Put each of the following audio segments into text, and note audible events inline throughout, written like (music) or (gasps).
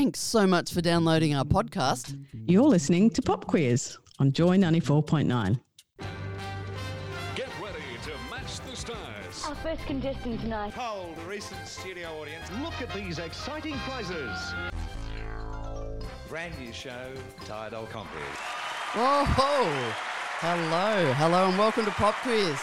Thanks so much for downloading our podcast. You're listening to Pop Quiz on Joy 94.9. Get ready to match the stars. Our first contestant tonight. Poll the recent studio audience. Look at these exciting prizes. Brand new show, Tired Old Compy. Whoa! Oh, hello, hello, and welcome to Pop Quiz.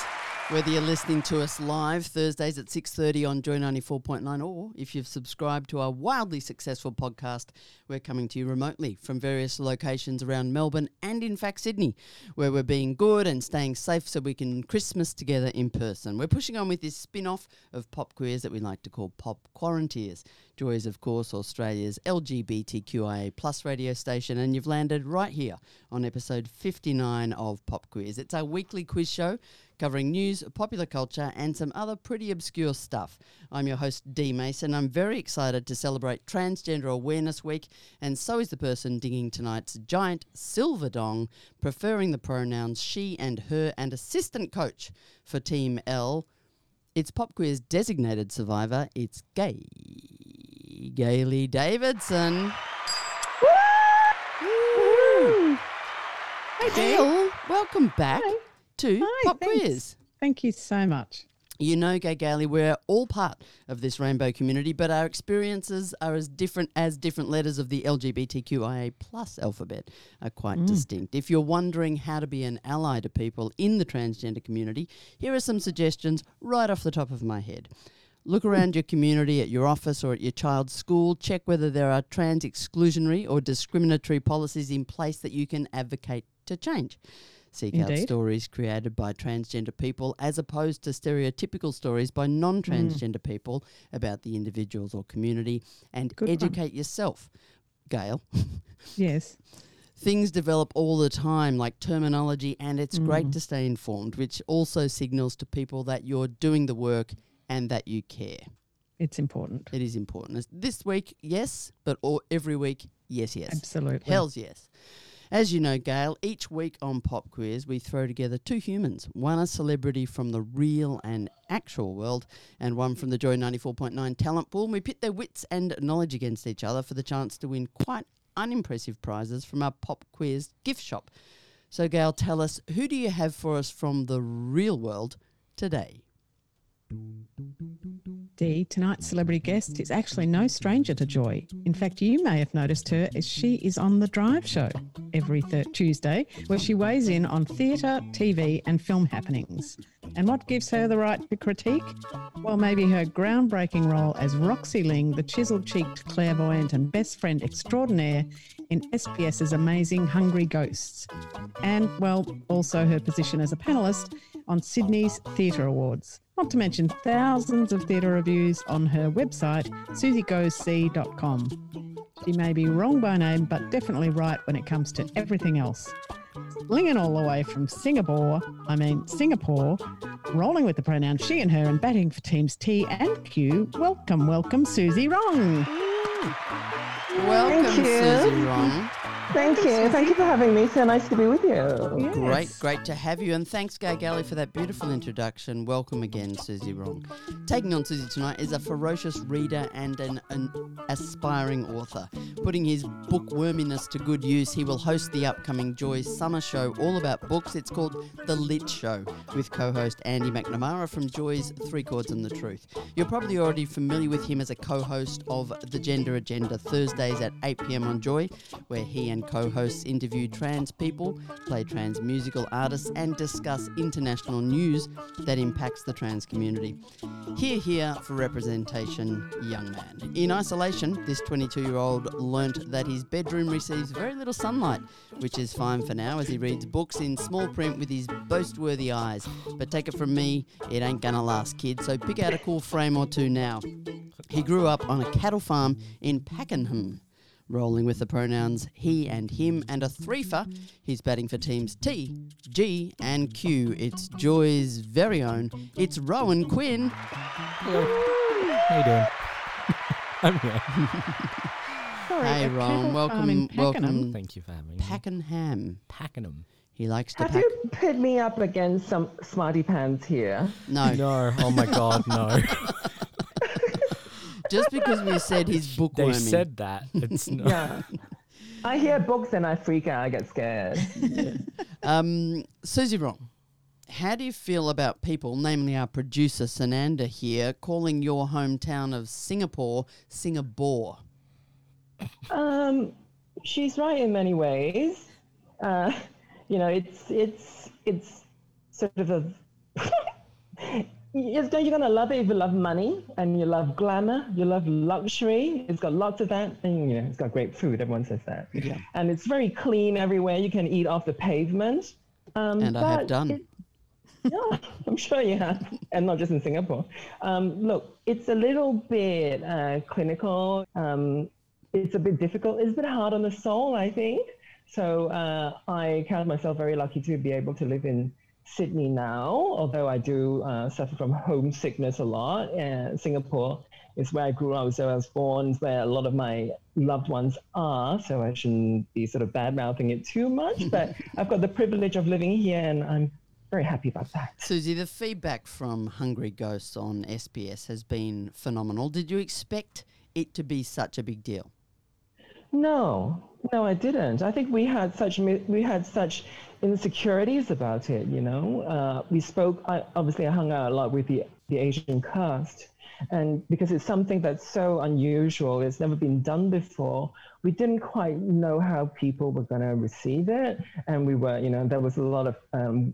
Whether you're listening to us live Thursdays at 6:30 on Joy 94.9 or if you've subscribed to our wildly successful podcast, we're coming to you remotely from various locations around Melbourne and in fact Sydney, where we're being good and staying safe so we can Christmas together in person. We're pushing on with this spin-off of Pop Quiz that we like to call Pop Quaranteers. Joy is, of course, Australia's LGBTQIA plus radio station, and you've landed right here on episode 59 of Pop Quiz. It's our weekly quiz show covering news, popular culture, and some other pretty obscure stuff. I'm your host, Dee Mason. I'm very excited to celebrate Transgender Awareness Week, and so is the person dinging tonight's giant silver dong, preferring the pronouns she and her, and assistant coach for Team L. It's Pop Quiz designated survivor. It's Gay. Gailey Davidson. Woo! Hey, Gail. Welcome back Hi. To Hi, Pop thanks. Quiz. Thank you so much. You know, Gay Gailey, we're all part of this rainbow community, but our experiences are as different as different letters of the LGBTQIA plus alphabet are quite mm. distinct. If you're wondering how to be an ally to people in the transgender community, here are some suggestions right off the top of my head. Look hmm. around your community, at your office, or at your child's school. Check whether there are trans exclusionary or discriminatory policies in place that you can advocate to change. Seek out stories created by transgender people as opposed to stereotypical stories by non transgender people about the individuals or community and Good one. educate yourself. Gail, (laughs) Yes. things develop all the time, like terminology, and it's Mm. great to stay informed, which also signals to people that you're doing the work and that you care. It's important. It is important. This week, yes, but all, every week, yes, yes. Absolutely. Hells yes. As you know, Gail, each week on Pop Quiz, we throw together two humans one a celebrity from the real and actual world, and one from the Joy 94.9 talent pool. And we pit their wits and knowledge against each other for the chance to win quite unimpressive prizes from our Pop Quiz gift shop. So, Gail, tell us who do you have for us from the real world today? Dee, tonight's celebrity guest is actually no stranger to Joy. In fact, you may have noticed her as she is on The Drive Show every Tuesday, where she weighs in on theatre, TV, and film happenings. And what gives her the right to critique? Well, maybe her groundbreaking role as Roxy Ling, the chisel cheeked clairvoyant and best friend extraordinaire in SBS's amazing Hungry Ghosts. And, well, also her position as a panellist on Sydney's Theatre Awards. Not to mention thousands of theatre reviews on her website, suzygoessee.com. She may be wrong by name, but definitely right when it comes to everything else. Slinging all the way from Singapore, I mean Singapore, rolling with the pronouns she and her and batting for teams T and Q. Welcome, welcome, Susie Wrong. Welcome, Thank you. Susie Wrong. Thank you. Thank you for having me. So nice to be with you. Great, Yes. great to have you. And thanks, Gay Galley, for that beautiful introduction. Welcome again, Susie Wrong. Taking on Susie tonight is a ferocious reader and an, an aspiring author. Putting his bookworminess to good use, he will host the upcoming Joy Summer Show all about books. It's called The Lit Show with co host Andy McNamara from Joy's Three Chords and the Truth. You're probably already familiar with him as a co host of The Gender Agenda Thursdays at 8 pm on Joy, where he and co hosts interview trans people, play trans musical artists, and discuss international news that impacts the trans community. Here, here for representation, young man. In isolation, this 22 year old learnt that his bedroom receives very little sunlight, which is fine for now as he reads books in small print with his boast worthy eyes. But take it from me, it ain't gonna last, kid, so pick out a cool frame or two now. He grew up on a cattle farm in Pakenham. Rolling with the pronouns he and him and a threefer, he's batting for teams T, G, and Q. It's Joy's very own. It's Rowan Quinn. How you doing? (laughs) I'm here. Sorry, Hey, a Ron, cattle welcome- farm in Pakenham. welcome. Thank you for having me. Pakenham. Pakenham. He likes to Have pack. you pit me up against some smarty pants here? No. No, oh my god, no. (laughs) just because we said he's They bookworming. said that. It's (laughs) not. Yeah. I hear books and I freak out. I get scared. Um, Susie Wrong, how do you feel about people, namely our producer Sananda here, calling your hometown of Singapore Singapore? Um, she's right in many ways. Uh, you know, it's it's it's sort of a. (laughs) It's, you're gonna love it if you love money and you love glamour, you love luxury. It's got lots of that, and you know, it's got great food. Everyone says that, Yeah. and it's very clean everywhere. You can eat off the pavement. Um, And I have but done. it- yeah, (laughs) I'm sure you have, and not just in Singapore. Um, look, it's a little bit uh, clinical. Um, it's a bit difficult. It's a bit hard on the soul, I think. So uh, I count myself very lucky to be able to live in Sydney now, although I do uh, suffer from homesickness a lot. Uh, Singapore is where I grew up, so I was born where a lot of my loved ones are, so I shouldn't be sort of bad mouthing it too much. (laughs) But I've got the privilege of living here, and I'm very happy about that. Susie, the feedback from Hungry Ghosts on SBS has been phenomenal. Did you expect it to be such a big deal? No, no, I didn't. I think we had such we had such insecurities about it. You know, uh, we spoke. I, obviously, I hung out a lot with the the Asian cast, and because it's something that's so unusual, it's never been done before. We didn't quite know how people were going to receive it, and we were, you know, there was a lot of um,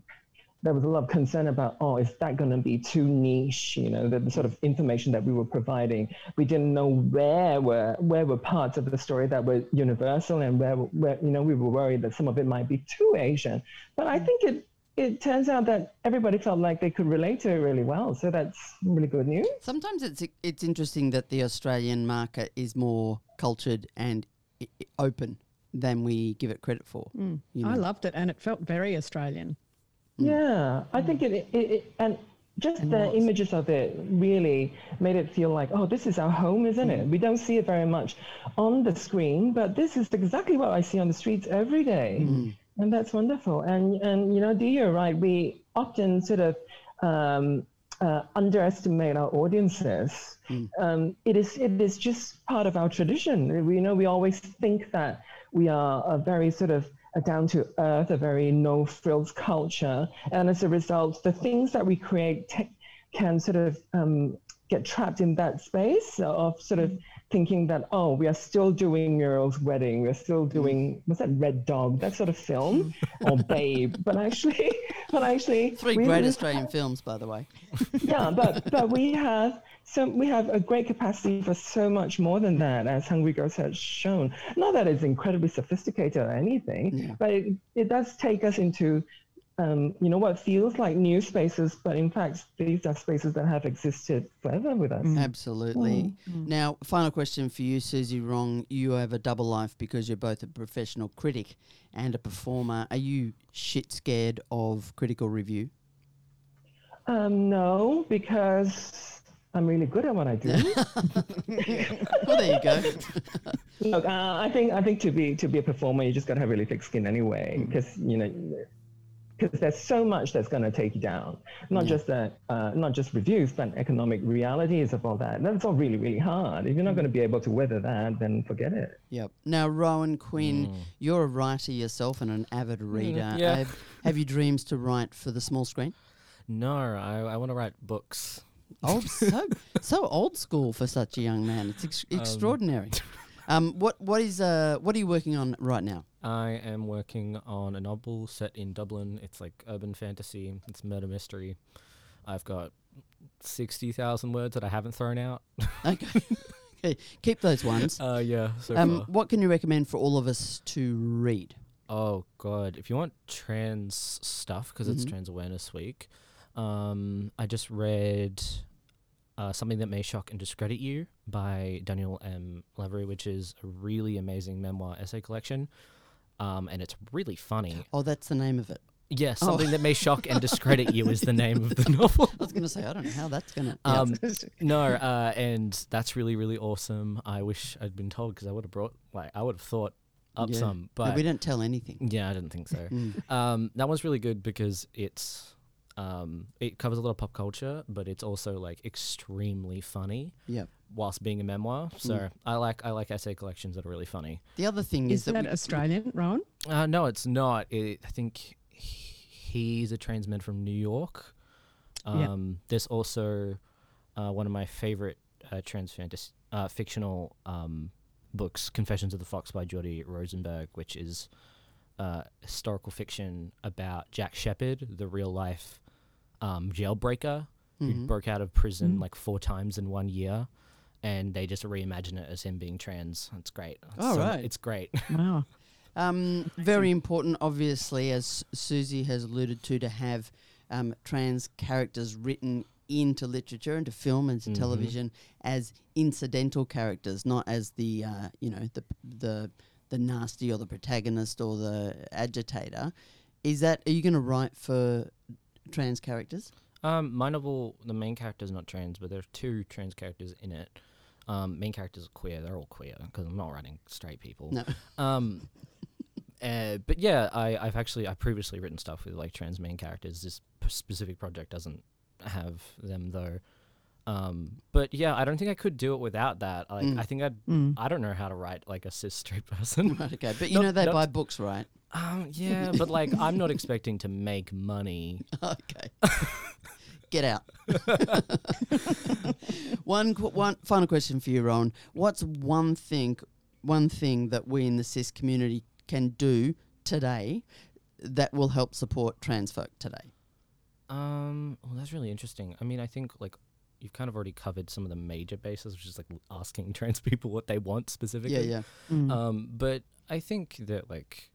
there was a lot of concern about, oh, is that going to be too niche? You know, the, the sort of information that we were providing. We didn't know where were where were parts of the story that were universal, and where, where you know we were worried that some of it might be too Asian. But I think it it turns out that everybody felt like they could relate to it really well. So that's really good news. Sometimes it's it's interesting that the Australian market is more cultured and i- i- open than we give it credit for. Mm. you I loved it, and it felt very Australian. Yeah, I think it, it, it and just the images of it really made it feel like, oh, this is our home, isn't it? We don't see it very much on the screen, but this is exactly what I see on the streets every day. and that's wonderful. And and you know, Dee, you're right. We often sort of um, uh, underestimate our audiences. Um, it is it is just part of our tradition. We you know we always think that we are a very sort of a down to earth, a very no frills culture, and as a result, the things that we create te- can sort of um, get trapped in that space of sort of thinking that oh we are still doing Muriel's wedding, we're still mm. doing what's that Red Dog that sort of film (laughs) or Babe, but actually, (laughs) but actually Three great we- Australian films, by the way. (laughs) yeah, but but we have so we have a great capacity for so much more than that, as Hungry Ghosts has shown. Not that it's incredibly sophisticated or anything, mm. but it, it does take us into um, you know what feels like new spaces, but in fact these are spaces that have existed forever with us. Absolutely. Now, final question for you, Susie Wrong. You have a double life because you're both a professional critic and a performer. Are you shit scared of critical review? Um, no, because I'm really good at what I do. (laughs) Well, there you go. Look, uh, I think I think to be to be a performer, you just got to have really thick skin anyway, because you know, because there's so much that's going to take you down. Not just that, uh, not just reviews, but economic realities of all that. That's all really really hard. If you're not mm. going to be able to weather that, then forget it. Yep. Now, Rowan Quinn, mm. you're a writer yourself and an avid mm, reader. yeah. Have, have you dreams to write for the small screen? No, I, I want to write books. Oh, so (laughs) so old school for such a young man. It's ex- um, extraordinary. (laughs) Um, what what is uh what are you working on right now? I am working on a novel set in Dublin. It's like urban fantasy. It's murder mystery. I've got sixty thousand words that I haven't thrown out. (laughs) Okay, okay, keep those ones. Uh, yeah. So Um, far. what can you recommend for all of us to read? Oh god, if you want trans stuff because it's Trans Awareness Week, um, I just read uh, something that may shock and discredit you by Daniel M. Lavery, which is a really amazing memoir essay collection, um, and it's really funny. Oh, that's the name of it. Yeah, something that may shock and discredit you is the (laughs) name of the novel. I was going to say I don't know how that's going to. Um, no, uh, and that's really really awesome. I wish I'd been told because I would have brought like I would have thought up yeah. some, No, but we didn't tell anything. yeah, I didn't think so. Mm. Um, that one's really good because it's um, it covers a lot of pop culture, but it's also like extremely funny. Yep. whilst being a memoir. So I like I like essay collections that are really funny. The other thing is, Is that we- Australian, Rowan? Uh, no, it's not. It, I think he's a trans man from New York. Yeah. Um, There's also uh, one of my favorite uh, trans fantasy, uh, fictional um, books, Confessions of the Fox by Jordi Rosenberg, which is uh, historical fiction about Jack Sheppard, the real life um, jailbreaker who Mhm. broke out of prison Mm. like four times in one year. And they just reimagine it as him being trans. It's great. It's Oh, so- right. It's great. (laughs) Wow. Um, very important, obviously, as Susie has alluded to, to have um, trans characters written into literature, into film, and to Mhm. television as incidental characters, not as the uh, you know the the the nasty or the protagonist or the agitator. Is that are you going to write for trans characters? Um, my novel, the main character is not trans, but there are two trans characters in it. Um, main characters are queer. They're all queer because I'm not writing straight people. No. (laughs) Um, uh, but yeah, I, I've actually I've previously written stuff with like trans main characters. This p- specific project doesn't have them though. Um, but yeah, I don't think I could do it without that. Like, Mm. I think I'd. Mm. I don't know how to write like a cis straight (laughs) person. Right, okay, but you Not- know they not- buy books, right? um, yeah, (laughs) but like I'm not expecting to make money. (laughs) okay. Get out. one, qu- one final question for you, Ron. What's one thing, one thing that we in the cis community can do today that will help support trans folk today? Um, well, that's really interesting. I mean, I think like you've kind of already covered some of the major bases, which is like asking (laughs) trans people what they want specifically. Yeah, yeah. Mm. Um, but I think that like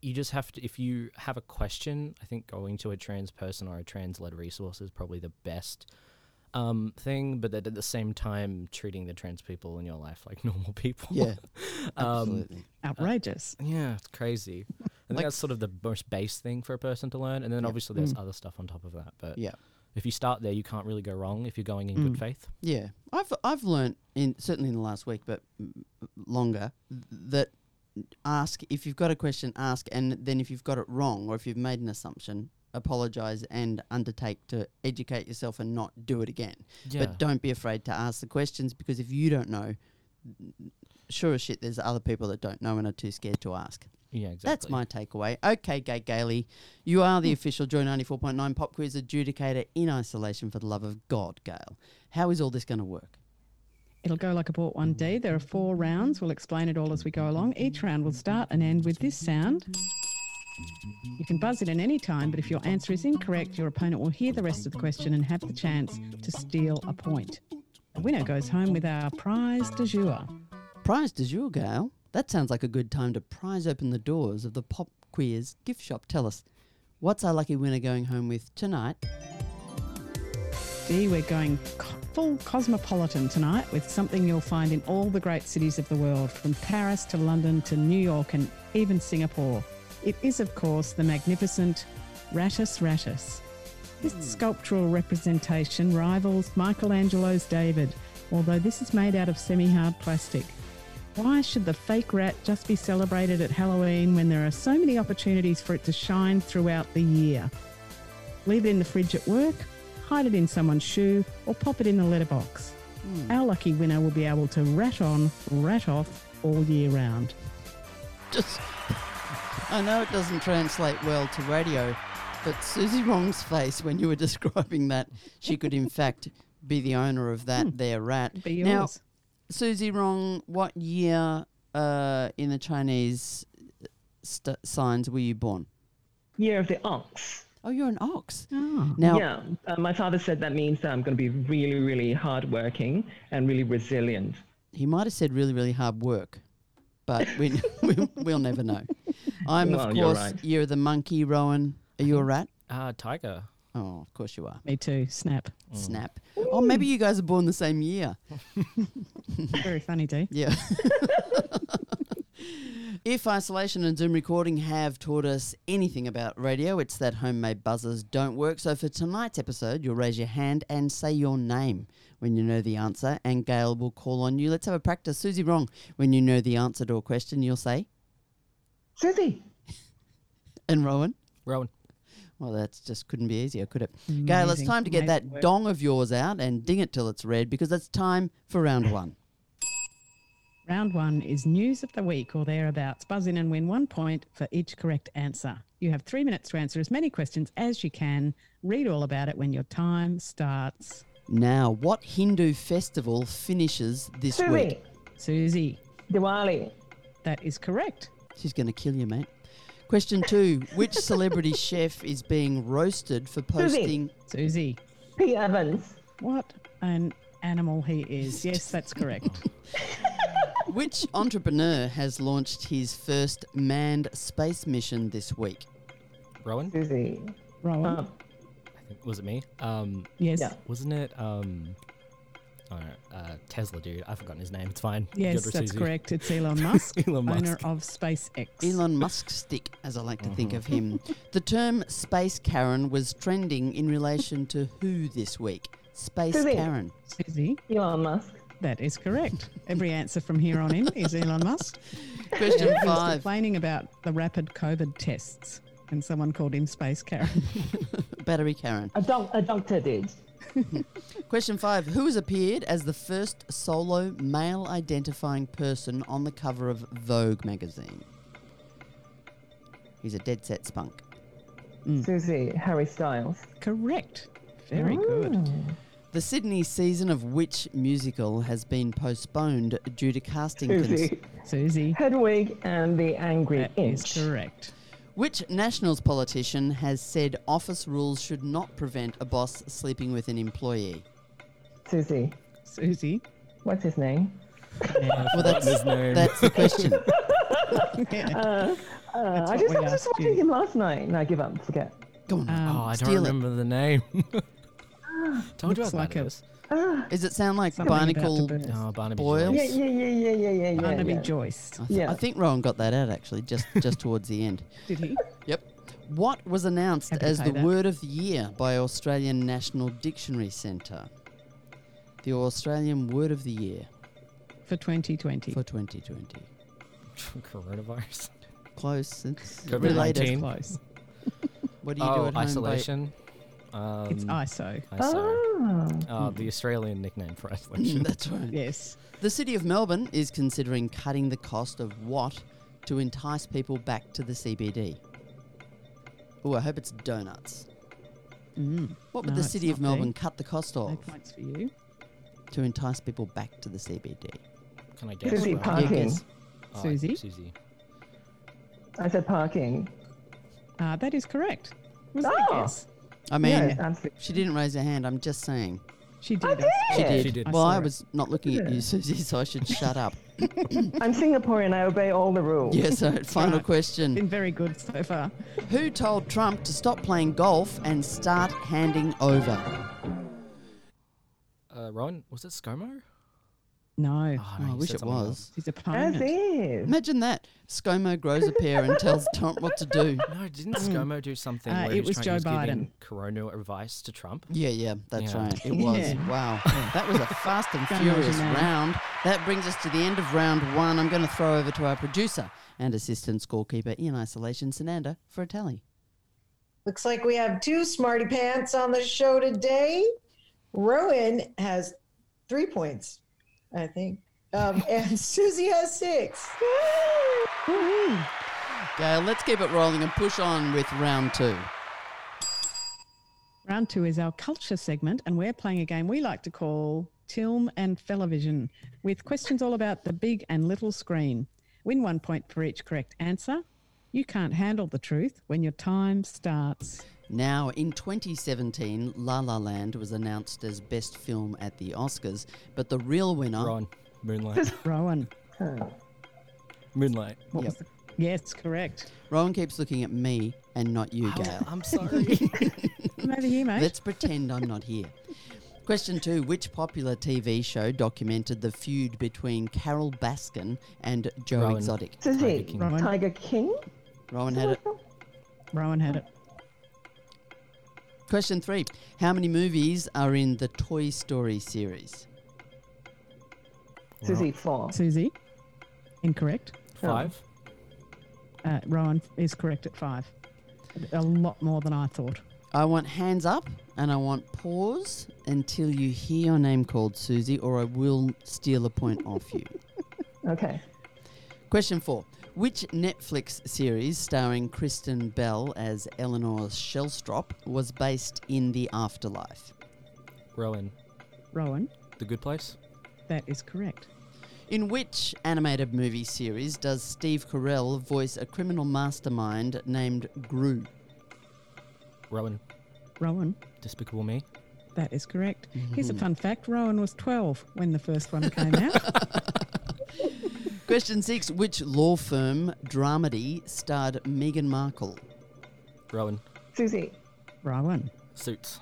you just have to if you have a question, I think going to a trans person or a trans led resource is probably the best um thing, but that at the same time treating the trans people in your life like (laughs) normal people. Yeah, (laughs) um absolutely. Outrageous. yeah, it's crazy. I think Like- that's sort of the most base thing for a person to learn, and then Yeah. obviously there's Mm. other stuff on top of that. But yeah. If you start there, you can't really go wrong if you're going in Mm. good faith. Yeah, I've I've learnt in certainly in the last week, but longer, that ask if you've got a question, ask, and then if you've got it wrong or if you've made an assumption, apologize and undertake to educate yourself and not do it again. Yeah, But don't be afraid to ask the questions because if you don't know, sure as shit, there's other people that don't know and are too scared to ask. Yeah, exactly. That's my takeaway. Okay, Gay Gailey, you are the hmm. official Joy 94.9 Pop Quiz adjudicator in isolation for the love of God, Gail. How is all this going to work? It'll go like a bought one D. Hmm. There are four rounds. We'll explain it all as we go along. Each round will start and end with this sound. You can buzz it in any time, but if your answer is incorrect, your opponent will hear the rest of the question and have the chance to steal a point. The winner goes home with our prize du jour. Prize du jour, Gail. That sounds like a good time to prize open the doors of the Pop Queers gift shop. Tell us, what's our lucky winner going home with tonight? D, we're going full cosmopolitan tonight with something you'll find in all the great cities of the world, from Paris to London to New York and even Singapore. It is, of course, the magnificent Rattus Rattus. This hmm. sculptural representation rivals Michelangelo's David, although this is made out of semi hard plastic. Why should the fake rat just be celebrated at Halloween when there are so many opportunities for it to shine throughout the year? Leave it in the fridge at work, hide it in someone's shoe, or pop it in the letterbox. Hmm. Our lucky winner will be able to rat on, rat off all year round. Just, I know it doesn't translate well to radio, but Susie Wrong's face when you were (laughs) describing that, she could in (laughs) fact be the owner of that hmm. there rat. Be Now, yours. Susie Wrong, what year uh, in the Chinese st- signs were you born? Year of the ox. Oh, you're an ox. Oh. Now, yeah, uh, my father said that means that I'm going to be really, really hardworking and really resilient. he might have said really, really hard work, but we, (laughs) we, we'll never know. I'm, of Well, you're course, right. you're the monkey, Rowan. Are you a rat? uh, tiger. Oh, of course you are. Me too. Snap. Mm. Snap. Oh, maybe you guys are born the same year. (laughs) Very funny, D. Yeah. (laughs) if isolation and Zoom recording have taught us anything about radio, it's that homemade buzzers don't work. So for tonight's episode, you'll raise your hand and say your name when you know the answer, and Gail will call on you. Let's have a practice. Susie Wrong, when you know the answer to a question, you'll say, Susie, (laughs) and Rowan, Rowan. Well, that's just couldn't be easier, could it? Gail, it's time to get Amazing that work. dong of yours out and ding it till it's red because it's time for round one. Round one is news of the week or thereabouts. Buzz in and win one point for each correct answer. You have three minutes to answer as many questions as you can. Read all about it when your time starts. Now, what Hindu festival finishes this week? Susie, Susie, Diwali, that is correct. She's going to kill you, mate. Question two Which celebrity chef is being roasted for posting? Susie, Pete Evans, what an animal he is. Yes, that's correct. (laughs) Which entrepreneur has launched his first manned space mission this week? Rowan, Susie, Rowan, uh, I think, was it me? Um, yes. yeah. wasn't it? Um, oh, uh, Tesla dude. I've forgotten his name. It's fine. Yes, that's correct. It's Elon (laughs) Musk, Elon owner Musk. of SpaceX. Elon Musk stick, as I like to think of him. (laughs) The term Space Karen was trending in relation to who this week? Space Susie. Karen. Susie, Elon Musk, that is correct. Every answer from here on in (laughs) is Elon Musk. Question He was five. complaining about the rapid COVID tests, and someone called him Space Karen. Battery Karen. a, doc- a doctor did. (laughs) Question five. Who has appeared as the first solo male identifying person on the cover of Vogue magazine? He's a dead set spunk. Mm. Susie, Harry Styles. correct. Very good. The Sydney season of which musical has been postponed due to casting cons- Susie, Susie, Hedwig and the Angry that is Inch. correct. Which Nationals politician has said office rules should not prevent a boss sleeping with an employee? Susie, Susie. what's his name? Well, that's, his name. that's the question. Yeah. (laughs) Uh, That's I just I was just watching you. him last night. No, give up, forget. Go on. Um, Oh, I don't steal it. remember the name. (laughs) Told you Looks about like a- this. Does it sound like Something about Barnacle? burst. Oh, Barnaby Boyle? Joyce. Yeah, yeah, yeah, yeah, yeah, yeah, yeah. Barnaby yeah. Joyce. I, th- Yeah. I think Rowan got that out actually, just (laughs) just towards the end. Did he? Yep. What was announced Happy to as pay the that. word of the year by Australian National Dictionary Centre? The Australian word of the year For 2020. for 2020. Coronavirus. Close. It's COVID-19. related. Close. What do you do Oh, at home? isolation. Um, It's ISO. ISO. Oh. Uh, the Australian nickname for (laughs) Babe? isolation. That's right. Yes. The City of Melbourne is considering cutting the cost of what to entice people back to the CBD. Oh, I hope it's donuts. Mm. What would No, the City of Melbourne there. cut the cost No of points for you. to entice people back to the CBD? Can I guess? Susie, Rowan? parking. guess. Oh, Susie? Susie. I said parking. Uh, that is correct. Was that Oh. A guess? I mean, yeah, she didn't raise her hand. I'm just saying. She did. I I saw She did. She did. I Well, saw I it. was not looking at you, Susie, so I should shut up. (coughs) I'm Singaporean. I obey all the rules. Yeah, so (laughs) final right. question. Been very good so far. Who told Trump to stop playing golf and start handing over? Uh, Rowan, was it ScoMo? No, Oh, no, Oh, I wish it something else. was. his As opponent. is. Imagine that. ScoMo grows a pair and tells (laughs) Trump what to do. No, (laughs) didn't ScoMo do something Uh, where it he was trying, Joe he was giving Biden. Corona advice to Trump? Yeah, yeah, that's Yeah. right. It (laughs) was. Yeah. Wow. That was a fast and furious round. That brings us to the end of round one. I'm going to throw over to our producer and assistant scorekeeper in isolation, Sananda, for a tally. Looks like we have two smarty pants on the show today. Rowan has three points, I think. Um, (laughs) and Susie has six. Gail, let's keep it rolling and push on with round two. Round two is our culture segment, and we're playing a game we like to call Tilm and Television, with questions all about the big and little screen. Win one point for each correct answer. You can't handle the truth when your time starts. Now, in 2017, La La Land was announced as Best Film at the Oscars, but the real winner. Ron, Moonlight. Rowan, Moonlight. what was the- Yes, correct. Rowan keeps looking at me and not you, oh, Gail. I'm sorry. (laughs) I'm over here, mate. Let's pretend I'm not here. Question two Which popular TV show documented the feud between Carole Baskin and Joe Rowan. Exotic? Susie, King. Rowan. Tiger King. Rowan had it. Rowan had it. Question three How many movies are in the Toy Story series? Susie, four. Susie, incorrect. Five. Uh, Rowan is correct at five. A lot more than I thought. I want hands up and I want pause until you hear your name called, Susie, or I will steal a point off you. (laughs) Okay. Question four. Which Netflix series starring Kristen Bell as Eleanor Shellstrop was based in the afterlife? Rowan, Rowan, The Good Place. that is correct. In which animated movie series does Steve Carell voice a criminal mastermind named Gru? Rowan, Rowan, Despicable Me. that is correct. Mm-hmm. Here's a fun fact Rowan was 12 when the first one came out. (laughs) Question six. Which law firm dramedy starred Meghan Markle? Rowan, Susie. Rowan. Suits.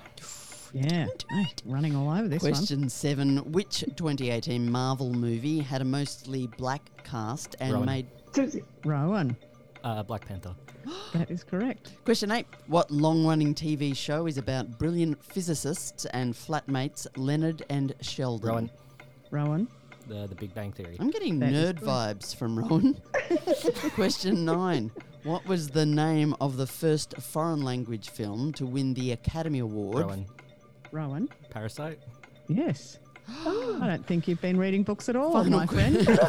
Yeah, hey, running all over this one. Question seven. Which 2018 Marvel movie had a mostly black cast and Rowan. made. Susie. Rowan, Uh, Black Panther. (gasps) (gasps) that is correct. Question eight. What long running TV show is about brilliant physicists and flatmates Leonard and Sheldon? Rowan, Rowan, the the Big Bang Theory. I'm getting That is nerd vibes from Rowan. (laughs) Question nine. What was the name of the first foreign language film to win the Academy Award? Rowan, Rowan, Parasite. yes. (gasps) Oh, I don't think you've been reading books at all, Final my que- friend.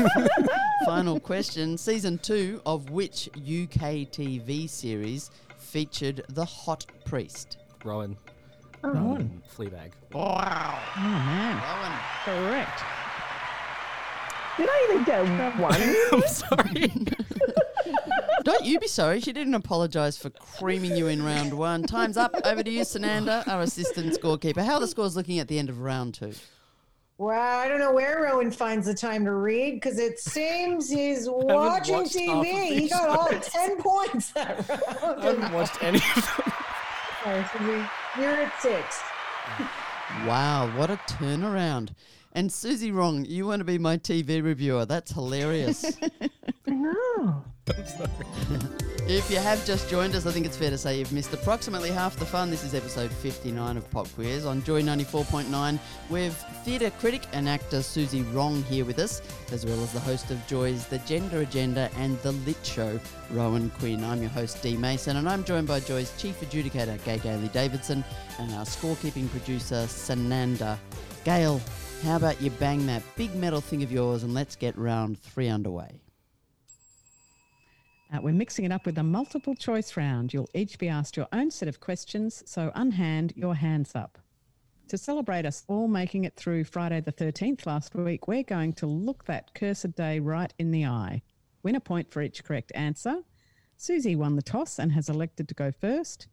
(laughs) Final (laughs) question. Season two of which UK TV series featured the hot priest? Rowan, Rowan. Fleabag. Wow. Oh, man. Rowan. Correct. Did I even get um, (laughs) one? I'm sorry. (laughs) Don't you be sorry. She didn't apologise for creaming you in round one. Time's up. Over to you, Sananda, our assistant scorekeeper. How are the scores looking at the end of round two? Wow, I don't know where Rowan finds the time to read because it seems he's (laughs) watching watched half of TV. He these got all shows. 10 points that round. I haven't watched any of them. Sorry, Susie. You're at six. Wow, what a turnaround. And Susie Wrong, you want to be my TV reviewer. That's hilarious. (laughs) no. (laughs) if you have just joined us, I think it's fair to say you've missed approximately half the fun. This is episode 59 of Pop Quiz on Joy 94.9. We've theatre critic and actor Susie Wrong here with us, as well as the host of Joy's The Gender Agenda and The Lit Show, Rowan Quinn. I'm your host, Dee Mason, and I'm joined by Joy's chief adjudicator, Gay Gailey Davidson, and our scorekeeping producer, Sananda. Gail, how about you bang that big metal thing of yours and let's get round three underway? Uh, we're mixing it up with a multiple choice round. You'll each be asked your own set of questions, so unhand your hands up. To celebrate us all making it through Friday the 13th last week, we're going to look that cursed day right in the eye. Win a point for each correct answer. Susie won the toss and has elected to go first.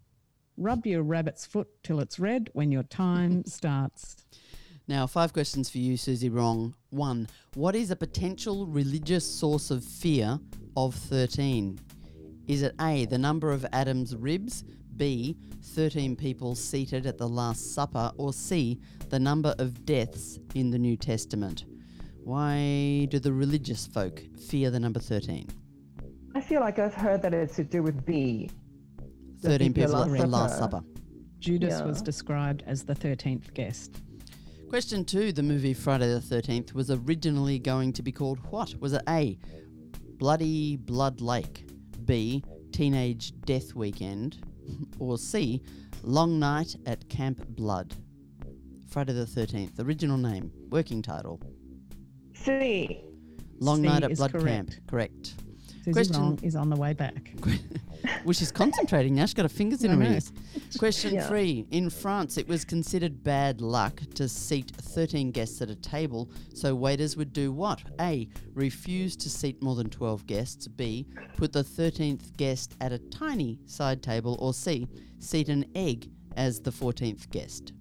Rub your rabbit's foot till it's red when your time (laughs) starts. Now, five questions for you, Susie Wrong. One, what is a potential religious source of fear of 13? Is it A, the number of Adam's ribs, B, 13 people seated at the Last Supper, or C, the number of deaths in the New Testament? Why do the religious folk fear the number 13? I feel like I've heard that it's to do with B. 13 people people at the Last Supper. Supper. Judas Yeah. was described as the 13th guest. Question two The movie Friday the 13th was originally going to be called what? Was it A. Bloody Blood Lake, B. Teenage Death Weekend, (laughs) or C. Long Night at Camp Blood? Friday the 13th, original name, working title. C. Long C Night at Blood correct. Camp, correct. Susie Question- Wrong is on the way back. (laughs) Well, she's concentrating now. She's got her fingers in her ears. Question Yeah. three. In France, it was considered bad luck to seat 13 guests at a table, so waiters would do what? A. Refuse to seat more than 12 guests. B. Put the 13th guest at a tiny side table. Or C. Seat an egg as the 14th guest.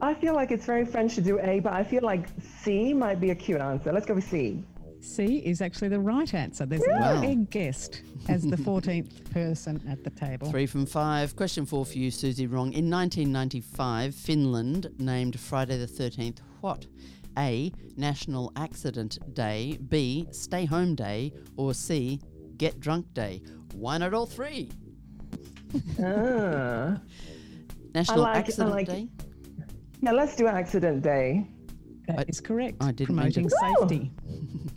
I feel like it's very French to do A, but I feel like C might be a cute answer. Let's go with C. C is actually the right answer. There's no egg guest as the 14th (laughs) person at the table. Three from five. Question four for you, Susie Wrong. In 1995, Finland named Friday the 13th what? A. National Accident Day. B. Stay Home Day. Or C. Get Drunk Day. Why not all three? (laughs) Ah. National like- Accident like- Day. Now let's do accident day. That is correct. I didn't mean to- Promoting safety. (laughs)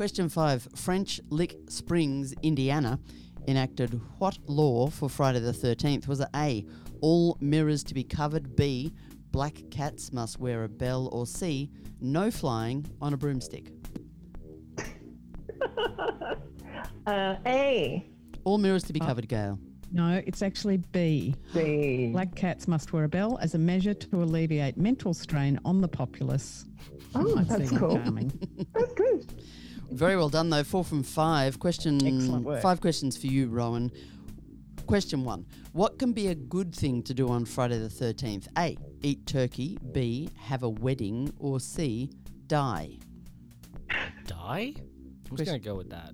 Question five. French Lick Springs, Indiana, enacted what law for Friday the 13th? Was it A, all mirrors to be covered, B, black cats must wear a bell, or C, no flying on a broomstick? (laughs) Uh, A. All mirrors to be covered, Gail. No, it's actually B. B. Black cats must wear a bell as a measure to alleviate mental strain on the populace. Oh, that's seem cool. charming. (laughs) That's good. Very well done, though. Four from five. Question five questions for you, Rowan. Question one: What can be a good thing to do on Friday the thirteenth? A. Eat turkey. B. Have a wedding. Or C. Die. Die? I'm Chris- just gonna go with that.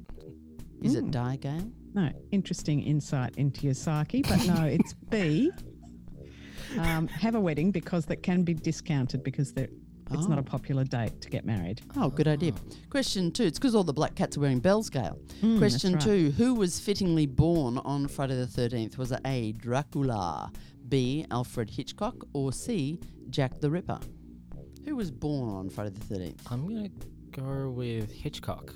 Is Hmm. it die, Gail? No, interesting insight into your psyche, but no, it's B. (laughs) Um, have a wedding because that can be discounted because they're- it's not a popular date to get married. Oh, good idea. Question two. It's because all the black cats are wearing bells, Gail. Mm, Question right. two. Who was fittingly born on Friday the 13th? Was it A. Dracula, B. Alfred Hitchcock, or C. Jack the Ripper? Who was born on Friday the 13th? I'm gonna go with Hitchcock.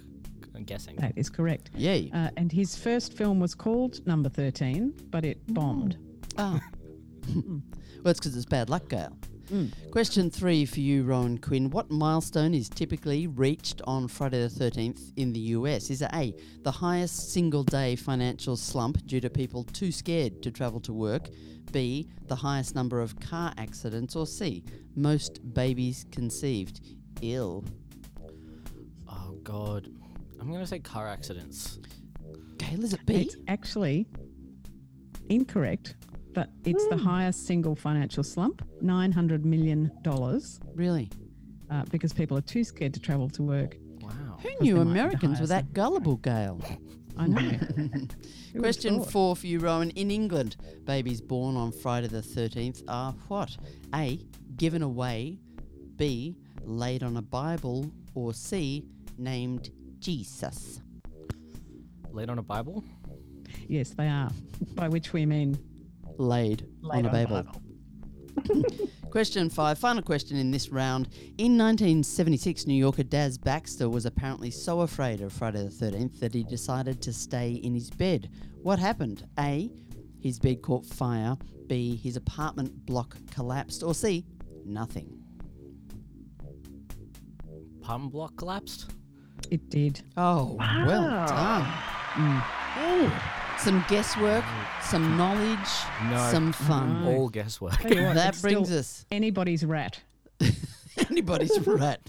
I'm guessing. That is correct. Yay. Uh, and his first film was called Number 13, but it bombed. Ah. (laughs) well, it's because it's bad luck, Gail. Mm. Question three for you, Rowan Quinn. What milestone is typically reached on Friday the 13th in the US? Is it A, the highest single day financial slump due to people too scared to travel to work? B, the highest number of car accidents? Or C, most babies conceived? Ill. Oh God. I'm gonna say car accidents. Gail, is it B? It's actually incorrect, but it's the highest single financial slump, $900 million, Really? uh, because people are too scared to travel to work. Wow. Who knew might be the Americans were that gullible, Gail? (laughs) I know. (laughs) Question four for you, Rowan. In England, babies born on Friday the 13th are what? A. Given away. B. Laid on a Bible. Or C. Named Jesus. Laid on a Bible? Yes, they are. By which we mean Laid, on a Bible. (laughs) (laughs) question five, final question in this round. In 1976, New Yorker Daz Baxter was apparently so afraid of Friday the 13th that he decided to stay in his bed. What happened? A. His bed caught fire. B. His apartment block collapsed. Or C. Nothing. Apartment block collapsed? it did. Oh, well done. Mm. Ooh, some guesswork, some knowledge, No. some fun. No. All guesswork. Tell what, that brings us anybody's rat. (laughs) anybody's rat.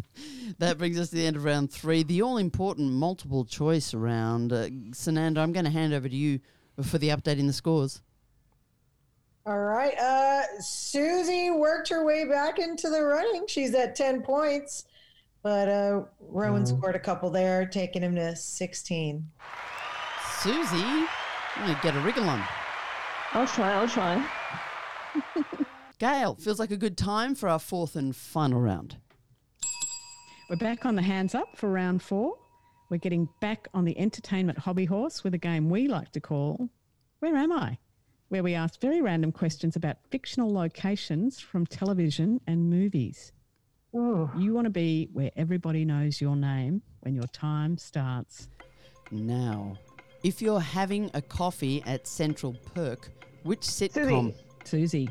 That brings us to the end of round three, the all important multiple choice round. Uh, Sananda, I'm going to hand over to you for the update in the scores. All right. Uh, Susie worked her way back into the running. She's at 10 points, but uh, Rowan scored a couple there, taking him to 16. Susie, I'm going to get a wriggle on. I'll try. I'll try. Gail, feels like a good time for our fourth and final round. We're back on the hands up for round four. We're getting back on the entertainment hobby horse with a game we like to call Where Am I? Where we ask very random questions about fictional locations from television and movies. Ooh. You want to be where everybody knows your name when your time starts. Now, if you're having a coffee at Central Perk, which sitcom? Susie. Susie,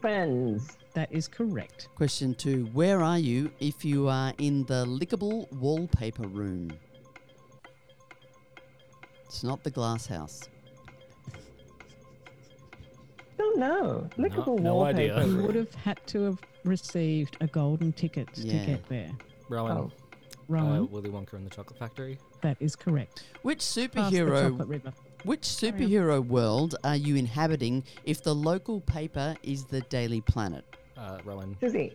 Friends. that is correct. Question two Where are you if you are in the lickable wallpaper room? It's not the glass house. Oh, Don't know. Lickable no wallpaper. idea. You would have had to have received a golden ticket Yeah. to get there. Rowan. Oh. Rowan, Uh, Willy Wonka and the Chocolate Factory. that is correct. Which Past the superhero chocolate river. which superhero world are you inhabiting if the local paper is the Daily Planet? Uh, Rowan. Susie.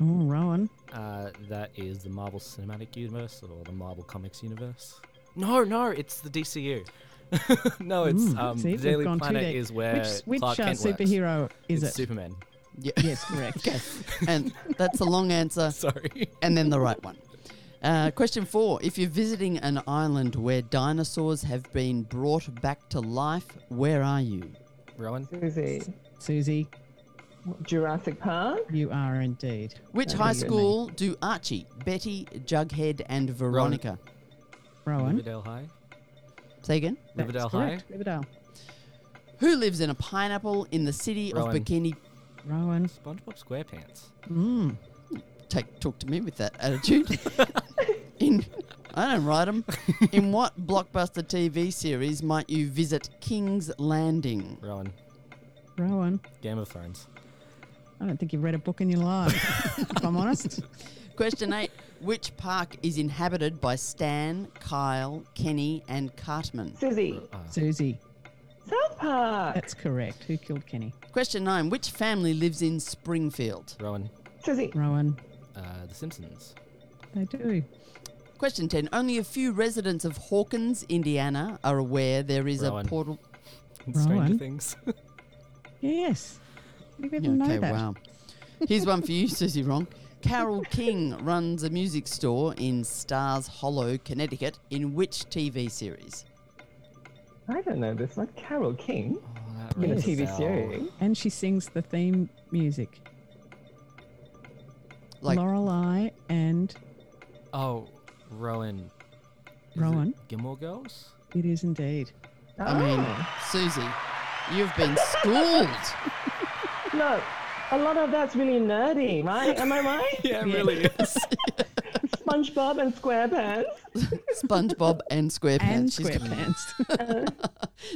Oh, Rowan. Uh, that is the Marvel Cinematic Universe or the Marvel Comics Universe. No, no, it's the DCU. (laughs) no, it's Mm, um, see, the Daily Planet is where which which Clark uh, Kent works. superhero is it's it? Superman. Yeah. Yes, correct. (laughs) okay. And that's a long answer (laughs) Sorry. and then the right one. Uh, question four. If you're visiting an island where dinosaurs have been brought back to life, where are you? Rowan. Susie. Susie, Jurassic Park. you are indeed. Which That high school do Archie, Betty, Jughead, and Veronica? Rowan, Riverdale High. Say again. That's Riverdale High. Riverdale. Who lives in a pineapple in the city Rowan. of Bikini? Rowan. SpongeBob SquarePants. Mm. Take talk to me with that attitude. (laughs) in I don't write them. in what blockbuster TV series might you visit King's Landing? Rowan. Rowan. Game of Thrones. I don't think you've read a book in your life, if I'm honest. (laughs) Question eight: Which park is inhabited by Stan, Kyle, Kenny, and Cartman? Susie. Uh, Susie. South Park. That's correct. Who killed Kenny? Question nine: Which family lives in Springfield? Rowan. Susie. Rowan. Uh, the Simpsons. They do. Question 10. Only a few residents of Hawkins, Indiana are aware there is Rowan. a portal. (laughs) Stranger Rowan. Things. (laughs) Yes. You didn't know okay, that. wow. Here's one for you, Suzy Wrong. Carole (laughs) King runs a music store in Stars Hollow, Connecticut. In which TV series? I don't know this one. Carole King Oh, that in a rings TV bell. series. And she sings the theme music. Like, Lorelai and Oh, Rowan. Is it Rowan. Gilmore Girls? It is indeed. I mean, Oh. Suzy, you've been schooled. (laughs) no, a lot of that's really nerdy, right? Am I right? (laughs) Yeah, it really is. (laughs) SpongeBob and SquarePants. (laughs) SpongeBob and SquarePants. And She's- SquarePants. (laughs)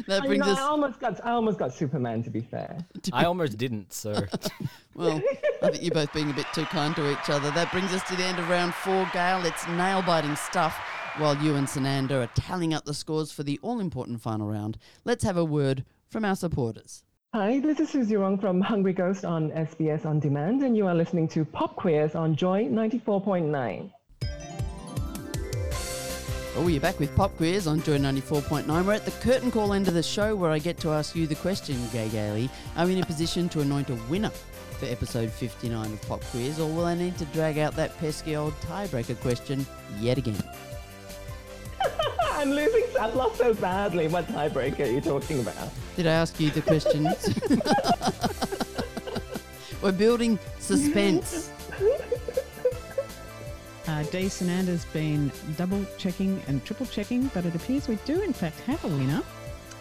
That I, brings know, I almost got, I almost got Superman. To be fair, I almost didn't, so (laughs) Well, I think you're both being a bit too kind to each other. That brings us to the end of round four, Gail. It's nail biting stuff. While you and Sananda are tallying up the scores for the all important final round, let's have a word from our supporters. Hi, this is Suzy Wong from Hungry Ghost on SBS On Demand, and you are listening to Pop Quiz on Joy 94.9. Oh, you're back with Pop Quiz on Joy 94.9. We're at the curtain call end of the show where I get to ask you the question, Gay Gailey. Are we in a position to anoint a winner for episode 59 of Pop Quiz, or will I need to drag out that pesky old tiebreaker question yet again? (laughs) I'm losing. I've lost so badly. What tiebreaker are you talking about? Did I ask you the questions? (laughs) We're building suspense. (laughs) Uh, Dee Sananda's been double checking and triple checking, but it appears we do in fact have a winner.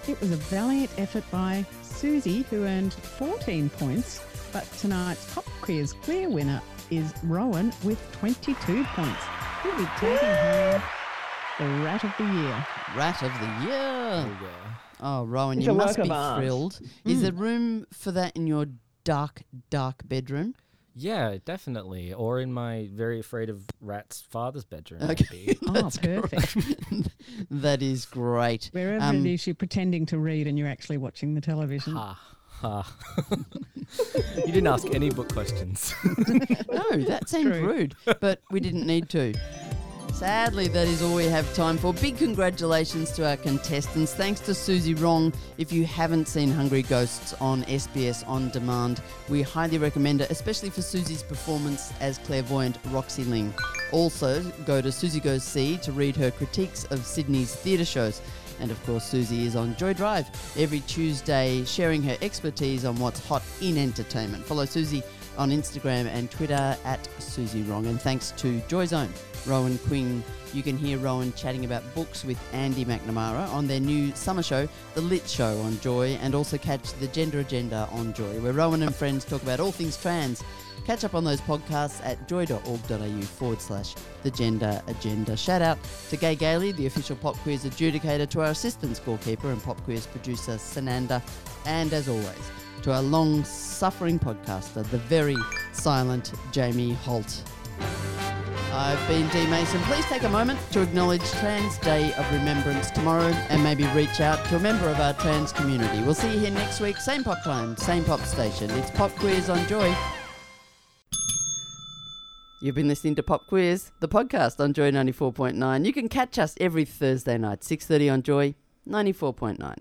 It was a valiant effort by Suzy, who earned 14 points, but tonight's pop quiz clear winner is Rowan with 22 points. He'll be taking home the Rat of the Year. Rat of the year. oh. Oh, Rowan, It's you a must work be of art. thrilled. Is there room for that in your dark, dark bedroom? Yeah, definitely. Or in my very afraid of rats father's bedroom. Okay. maybe. (laughs) Oh, That's perfect. (laughs) that is great. Wherever Um, it is you're pretending to read and you're actually watching the television. ha ha. (laughs) you didn't ask any book questions. No, that seemed True. rude, but we didn't need to. Sadly, that is all we have time for. Big congratulations to our contestants. Thanks to Suzy Wrong. If you haven't seen Hungry Ghosts on SBS On Demand, we highly recommend it, especially for Suzy's performance as clairvoyant Roxy Ling. Also, go to Suzy Goes See to read her critiques of Sydney's theatre shows. And of course, Suzy is on Joy Drive every Tuesday, sharing her expertise on what's hot in entertainment. Follow Suzy on Instagram and Twitter at Suzy Wrong. And thanks to Joyzone, Rowan Quinn. You can hear Rowan chatting about books with Andy McNamara on their new summer show, The Lit Show on Joy, and also catch The Gender Agenda on Joy, where Rowan and friends talk about all things trans. Catch up on those podcasts at joy.org.au forward slash the gender agenda. Shout out to Gay Gailey, the official pop quiz adjudicator, to our assistant scorekeeper and pop quiz producer, Sananda, and as always, to our long suffering podcaster, the very silent Jamie Holt. I've been Dee Mason. Please take a moment to acknowledge Trans Day of Remembrance tomorrow and maybe reach out to a member of our trans community. We'll see you here next week, same pop time, same pop station. It's Pop Quiz on Joy. You've been listening to Pop Quiz, the podcast on Joy 94.9. You can catch us every Thursday night, 6.30 on Joy 94.9.